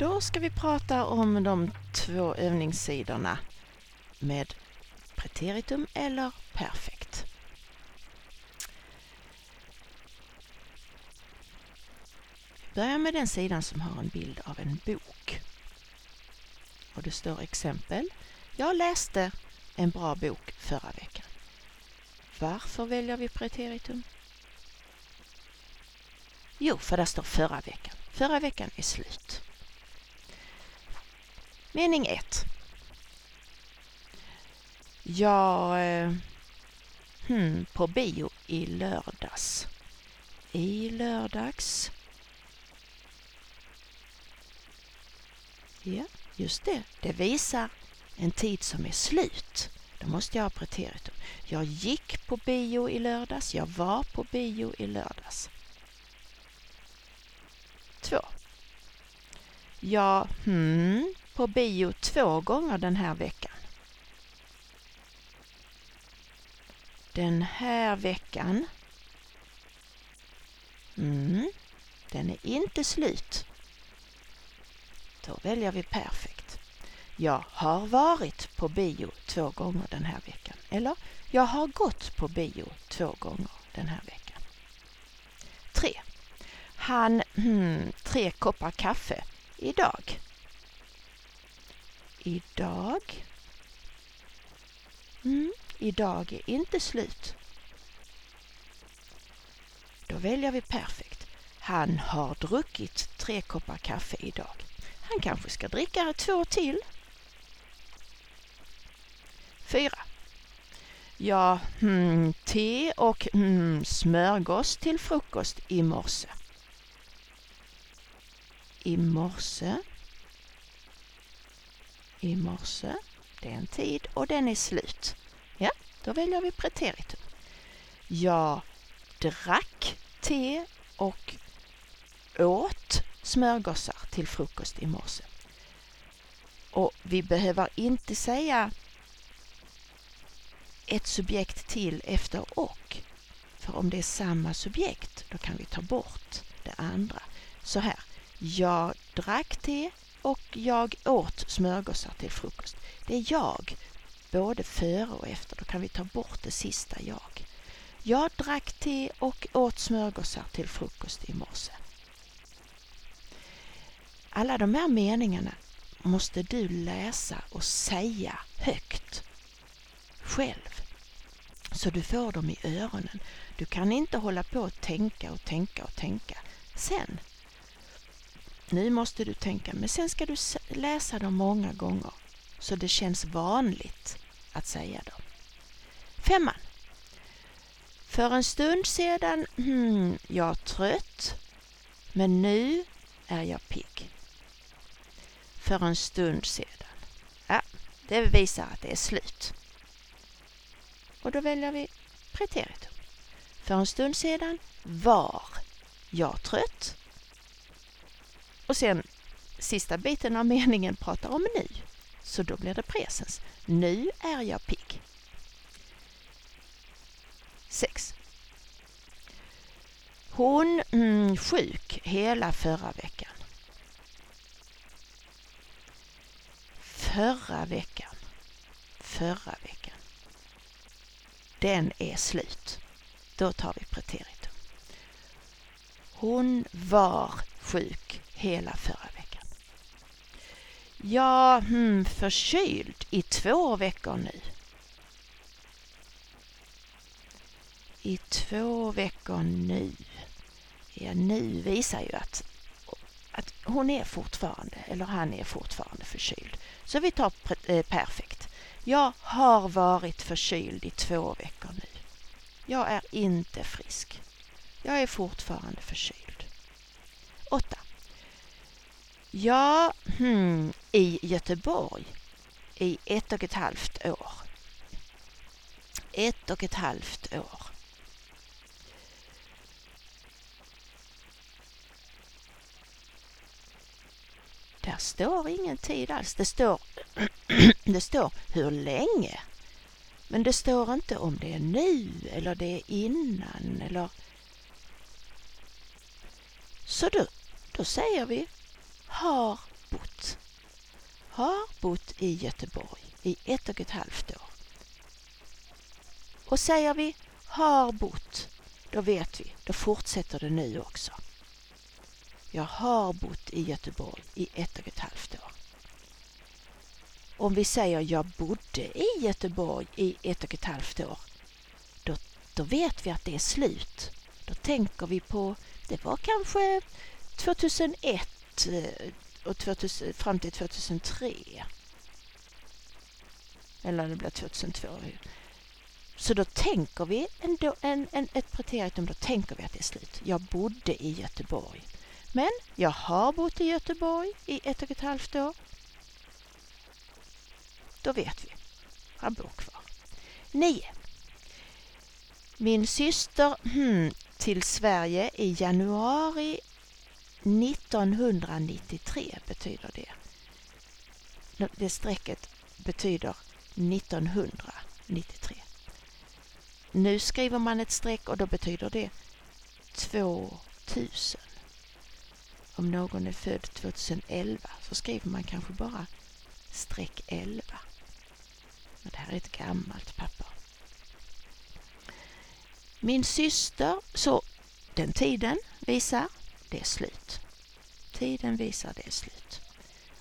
Då ska vi prata om de två övningssidorna med preteritum eller perfekt. Börja med den sidan som har en bild av en bok. Och det står exempel. Jag läste en bra bok förra veckan. Varför väljer vi preteritum? Jo, för där står förra veckan. Förra veckan är slut. Mening 1. Jag... Eh, hmm, på bio i lördags. I lördags. Ja, just det. Det visar en tid som är slut. Då måste jag ha preteritum. Jag gick på bio i lördags. Jag var på bio i lördags. 2. Jag, hmm, på bio två gånger den här veckan. Den här veckan. Mm, den är inte slut. Då väljer vi perfekt. Jag har varit på bio två gånger den här veckan. Eller, jag har gått på bio två gånger den här veckan. 3. Han, hmm, tre koppar kaffe idag. Idag. Mm, idag är inte slut. Då väljer vi perfekt. Han har druckit tre koppar kaffe idag. Han kanske ska dricka två till. Fyra. Ja, hmm, te och hmm, smörgås till frukost i morse. I morse. I morse. Det är en tid och den är slut. Ja, då väljer vi preteritum. Jag drack te och åt smörgåsar till frukost i morse. Och vi behöver inte säga ett subjekt till efter och. För om det är samma subjekt, då kan vi ta bort det andra. Så här, jag drack te och jag åt smörgåsar till frukost. Det är jag, både före och efter. Då kan vi ta bort det sista jag. Jag drack te och åt smörgåsar till frukost i morse. Alla de här meningarna måste du läsa och säga högt själv så du får dem i öronen. Du kan inte hålla på och tänka och tänka och tänka. Sen, nu måste du tänka, men sen ska du läsa dem många gånger så det känns vanligt att säga dem. Femman. För en stund sedan, hmm, jag trött, men nu är jag pigg för en stund sedan. Ja, det visar att det är slut. Och då väljer vi preteritum. För en stund sedan var jag trött. Och sen sista biten av meningen pratar om nu. Så då blir det presens. Nu är jag pigg. 6. Hon mm, sjuk hela förra veckan. förra veckan. Förra veckan. Den är slut. Då tar vi preteritum. Hon var sjuk hela förra veckan. Ja, hmm, förkyld i två veckor nu. I två veckor nu. Ja, nu visar ju att, att hon är fortfarande, eller han är fortfarande förkyld. Så vi tar eh, perfekt. Jag har varit förkyld i två veckor nu. Jag är inte frisk. Jag är fortfarande förkyld. 8. Ja, hmm, i Göteborg i ett och ett halvt år. Ett och ett halvt år. Där står ingen tid alls. Det står, det står hur länge. Men det står inte om det är nu eller det är innan eller... Så då, då säger vi har bott. Har bott i Göteborg i ett och ett halvt år. Och säger vi har bott, då vet vi, då fortsätter det nu också. Jag har bott i Göteborg i ett och ett halvt år. Om vi säger jag bodde i Göteborg i ett och ett halvt år, då, då vet vi att det är slut. Då tänker vi på, det var kanske 2001 Eh, och 2000, fram till 2003. Eller det blir 2002. Så då tänker vi ändå en, en, ett preteritum, då tänker vi att det är slut. Jag bodde i Göteborg. Men jag har bott i Göteborg i ett och ett halvt år. Då vet vi. Han bor kvar. 9. Min syster hmm, till Sverige i januari 1993 betyder det. Det strecket betyder 1993. Nu skriver man ett streck och då betyder det 2000. Om någon är född 2011 så skriver man kanske bara streck 11. Men det här är ett gammalt papper. Min syster, så den tiden visar det är slut. Tiden visar det är slut.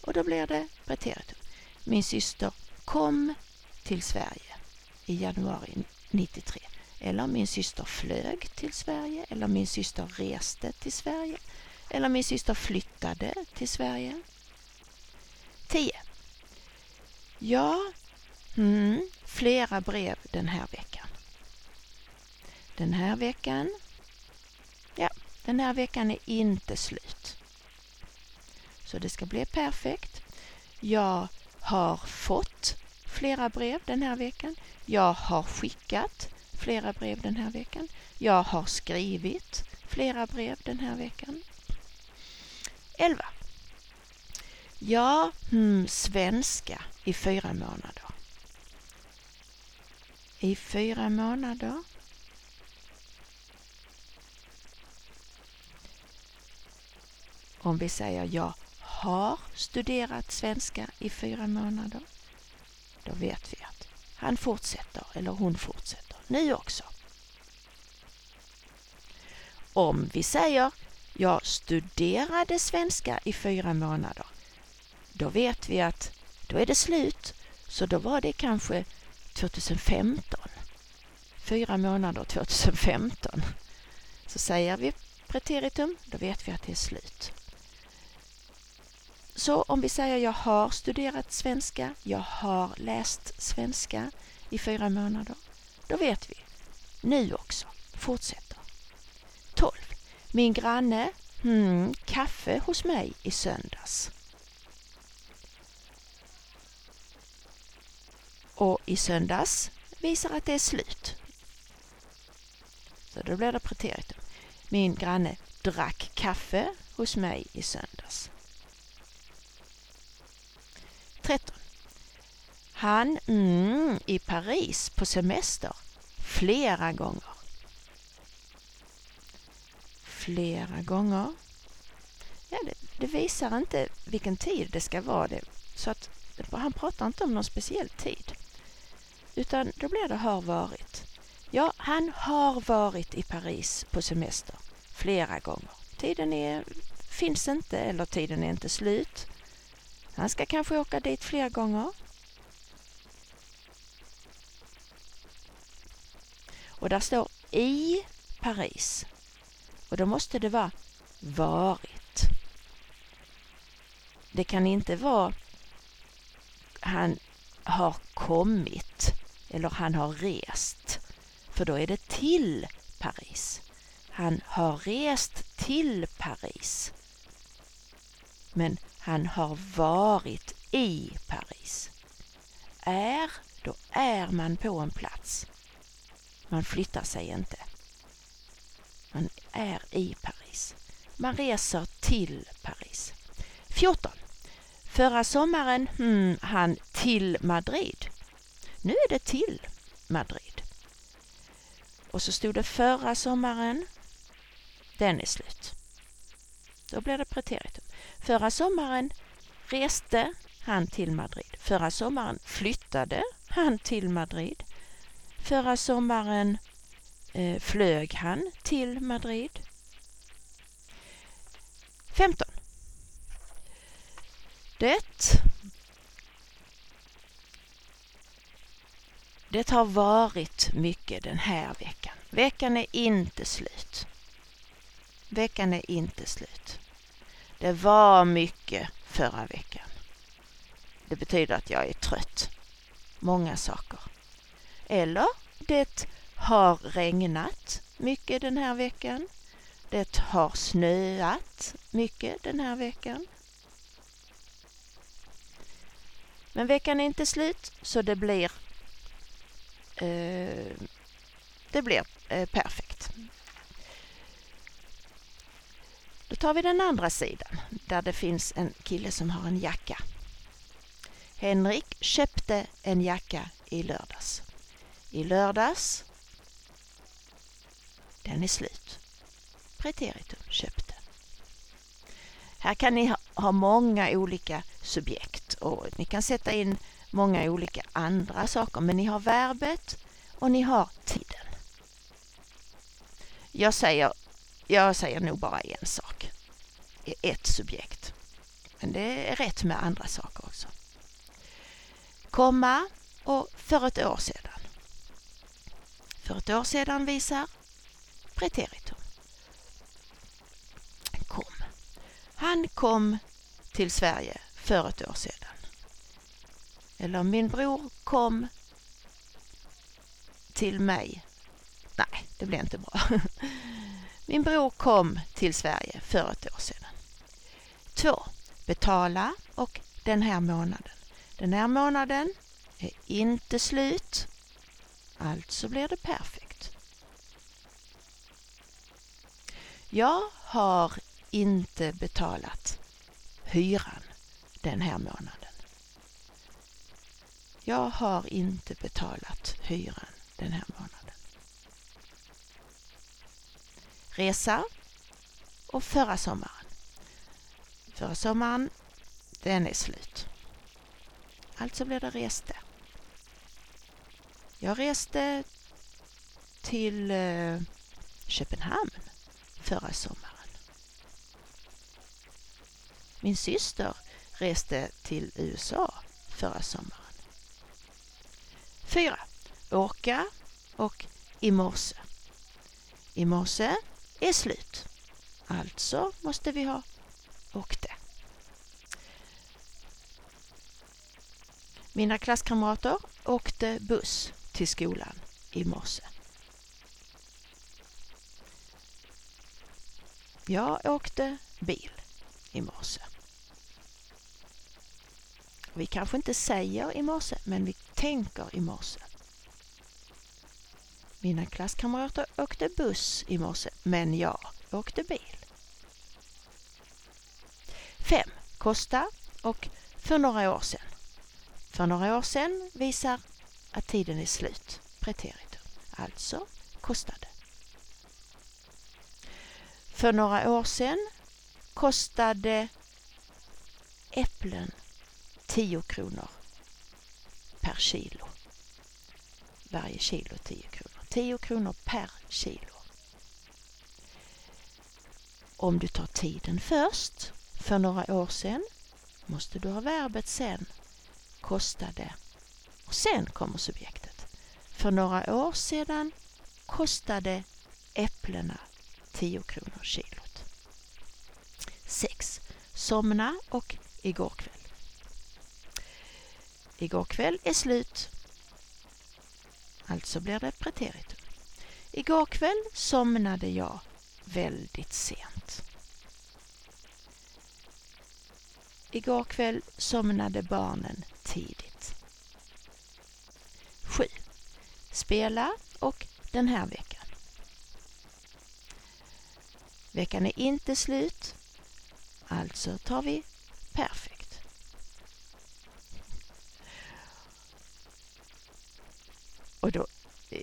Och då blir det preteritum. Min syster kom till Sverige i januari 93. Eller min syster flög till Sverige. Eller min syster reste till Sverige. Eller min syster flyttade till Sverige. 10. Ja, mm, flera brev den här veckan. Den här veckan, den här veckan är inte slut. Så det ska bli perfekt. Jag har fått flera brev den här veckan. Jag har skickat flera brev den här veckan. Jag har skrivit flera brev den här veckan. 11. Ja, hmm, svenska i fyra månader. I fyra månader. Om vi säger jag har studerat svenska i fyra månader, då vet vi att han fortsätter eller hon fortsätter nu också. Om vi säger jag studerade svenska i fyra månader, då vet vi att då är det slut. Så då var det kanske 2015. Fyra månader 2015. Så säger vi preteritum, då vet vi att det är slut. Så om vi säger jag har studerat svenska, jag har läst svenska i fyra månader, då vet vi. Nu också. Fortsätter. 12. Min granne, hmm, kaffe hos mig i söndags. Och i söndags visar att det är slut. Så då blir det preteritum. Min granne drack kaffe hos mig i söndags. 13. Han mm, i Paris på semester flera gånger. Flera gånger. Ja, det, det visar inte vilken tid det ska vara. Det, så att han pratar inte om någon speciell tid. Utan då blir det har varit. Ja, han har varit i Paris på semester flera gånger. Tiden är, finns inte eller tiden är inte slut. Han ska kanske åka dit fler gånger. Och där står i Paris. Och då måste det vara varit. Det kan inte vara han har kommit eller han har rest. För då är det till Paris. Han har rest till Paris. Men han har varit i Paris. Är, då är man på en plats. Man flyttar sig inte. Man är i Paris. Man reser till Paris. 14. Förra sommaren hmm, han till Madrid. Nu är det till Madrid. Och så stod det förra sommaren. Den är slut. Då blir det preteritum. Förra sommaren reste han till Madrid. Förra sommaren flyttade han till Madrid. Förra sommaren eh, flög han till Madrid. 15. Det Det har varit mycket den här veckan. Veckan är inte slut. Veckan är inte slut. Det var mycket förra veckan. Det betyder att jag är trött. Många saker. Eller det har regnat mycket den här veckan. Det har snöat mycket den här veckan. Men veckan är inte slut så det blir eh, det blir eh, perfekt. Då tar vi den andra sidan där det finns en kille som har en jacka. Henrik köpte en jacka i lördags. I lördags, den är slut. Preteritum köpte. Här kan ni ha många olika subjekt och ni kan sätta in många olika andra saker men ni har verbet och ni har tiden. Jag säger, jag säger nog bara en sak. Ett subjekt. Men det är rätt med andra saker också. Komma och för ett år sedan. För ett år sedan visar preteritum. Kom. Han kom till Sverige för ett år sedan. Eller min bror kom till mig. Nej, det blev inte bra. Min bror kom till Sverige för ett år sedan. 2. Betala och den här månaden. Den här månaden är inte slut. Alltså blir det perfekt. Jag har inte betalat hyran den här månaden. Jag har inte betalat hyran den här månaden. Resa och förra sommaren. Förra sommaren, den är slut. Alltså blir det reste. Jag reste till eh, Köpenhamn förra sommaren. Min syster reste till USA förra sommaren. 4. Åka och i morse. I morse är slut. Alltså måste vi ha åkte. Mina klasskamrater åkte buss till skolan i morse. Jag åkte bil i morse. Vi kanske inte säger i morse, men vi tänker i morse. Mina klasskamrater åkte buss i morse, men jag åkte bil. 5. Kosta och för några år sedan. För några år sedan visar att tiden är slut. Preteritum. Alltså kostade. För några år sedan kostade äpplen 10 kronor per kilo. Varje kilo 10 kronor. 10 kronor per kilo. Om du tar tiden först, för några år sedan, måste du ha verbet sen, kostade och sen kommer subjektet. För några år sedan kostade äpplena 10 kronor kilot. 6. Somna och igår kväll. Igår kväll är slut. Alltså blir det preteritum. Igår kväll somnade jag väldigt sent. Igår kväll somnade barnen tidigt. 7. Spela och den här veckan. Veckan är inte slut, alltså tar vi perfekt. Och då,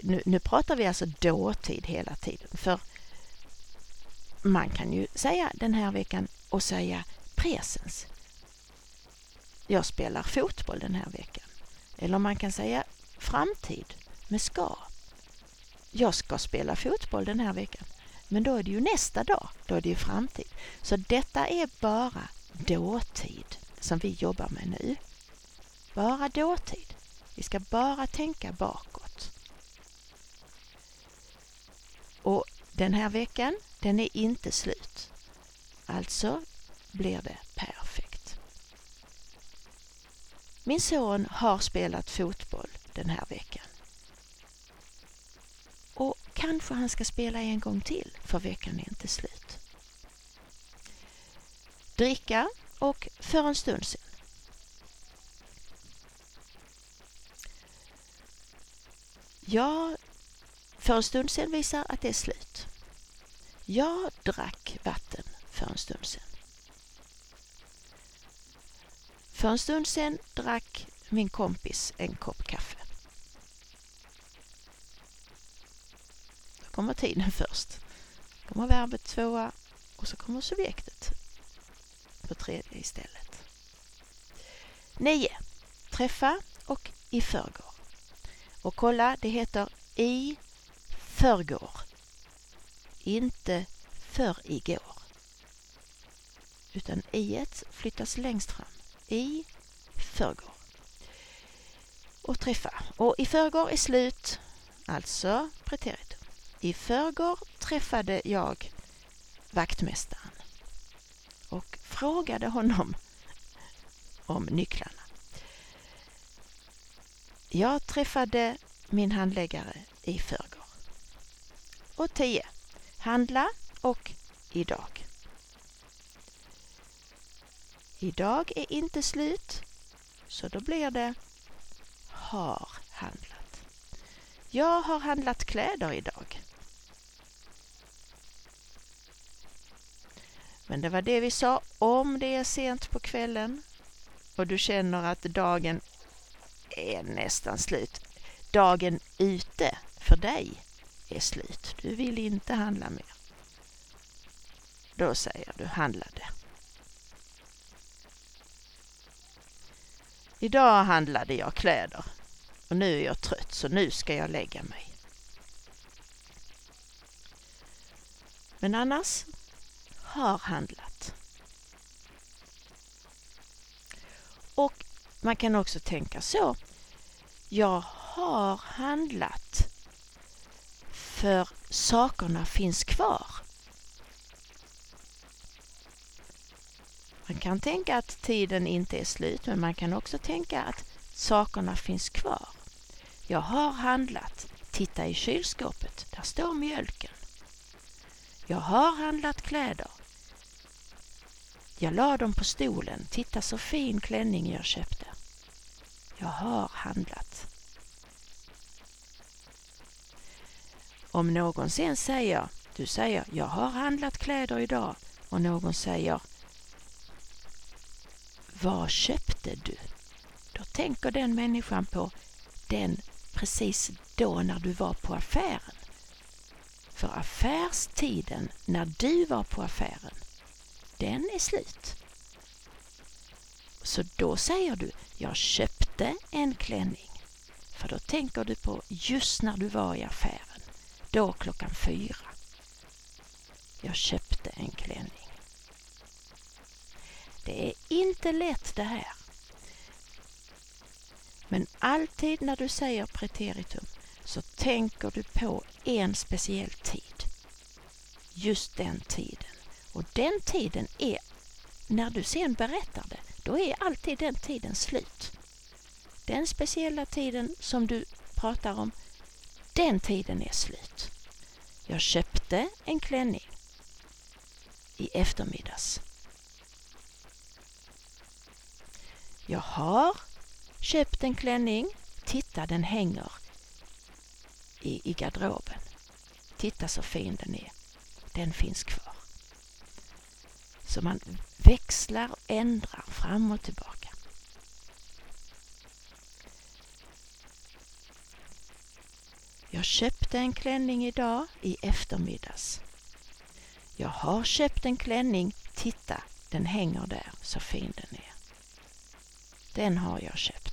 nu, nu pratar vi alltså dåtid hela tiden. För man kan ju säga den här veckan och säga presens. jag spelar fotboll den här veckan. Eller man kan säga framtid med ska. Jag ska spela fotboll den här veckan. Men då är det ju nästa dag, då är det ju framtid. Så detta är bara dåtid som vi jobbar med nu. Bara dåtid. Vi ska bara tänka bakåt. Och den här veckan, den är inte slut. Alltså blir det perfekt. Min son har spelat fotboll den här veckan. Och kanske han ska spela en gång till, för veckan är inte slut. Dricka och för en stund sedan. Jag för en stund sedan visar att det är slut. Jag drack vatten för en stund sedan. För en stund sedan drack min kompis en kopp kaffe. Då kommer tiden först. Då kommer verbet tvåa och så kommer subjektet på tredje istället. 9. Träffa och i förrgår. Och kolla, det heter i förrgår. Inte för igår. Utan i flyttas längst fram. I förrgår. Och träffa. Och i förrgår är slut, alltså preteritum. I förrgår träffade jag vaktmästaren och frågade honom om nycklarna. Jag träffade min handläggare i förrgår. Och 10. Handla och idag. Idag är inte slut, så då blir det har handlat. Jag har handlat kläder idag. Men det var det vi sa, om det är sent på kvällen och du känner att dagen är nästan slut. Dagen ute för dig är slut. Du vill inte handla mer. Då säger du handlade. Idag handlade jag kläder och nu är jag trött så nu ska jag lägga mig. Men annars har handlat. Och man kan också tänka så. Jag har handlat för sakerna finns kvar. Man kan tänka att tiden inte är slut men man kan också tänka att sakerna finns kvar. Jag har handlat. Titta i kylskåpet, där står mjölken. Jag har handlat kläder. Jag la dem på stolen. Titta så fin klänning jag köpte. Jag har handlat. Om någon sen säger, du säger jag har handlat kläder idag och någon säger vad köpte du? Då tänker den människan på den precis då när du var på affären. För affärstiden när du var på affären, den är slut. Så då säger du, jag köpte inte en klänning. För då tänker du på just när du var i affären. Då klockan fyra. Jag köpte en klänning. Det är inte lätt det här. Men alltid när du säger preteritum så tänker du på en speciell tid. Just den tiden. Och den tiden är, när du sen berättar det, då är alltid den tiden slut. Den speciella tiden som du pratar om, den tiden är slut. Jag köpte en klänning i eftermiddags. Jag har köpt en klänning. Titta, den hänger i, i garderoben. Titta så fin den är. Den finns kvar. Så man växlar och ändrar fram och tillbaka. Köpte en klänning idag i eftermiddags. Jag har köpt en klänning. Titta, den hänger där så fin den är. Den har jag köpt.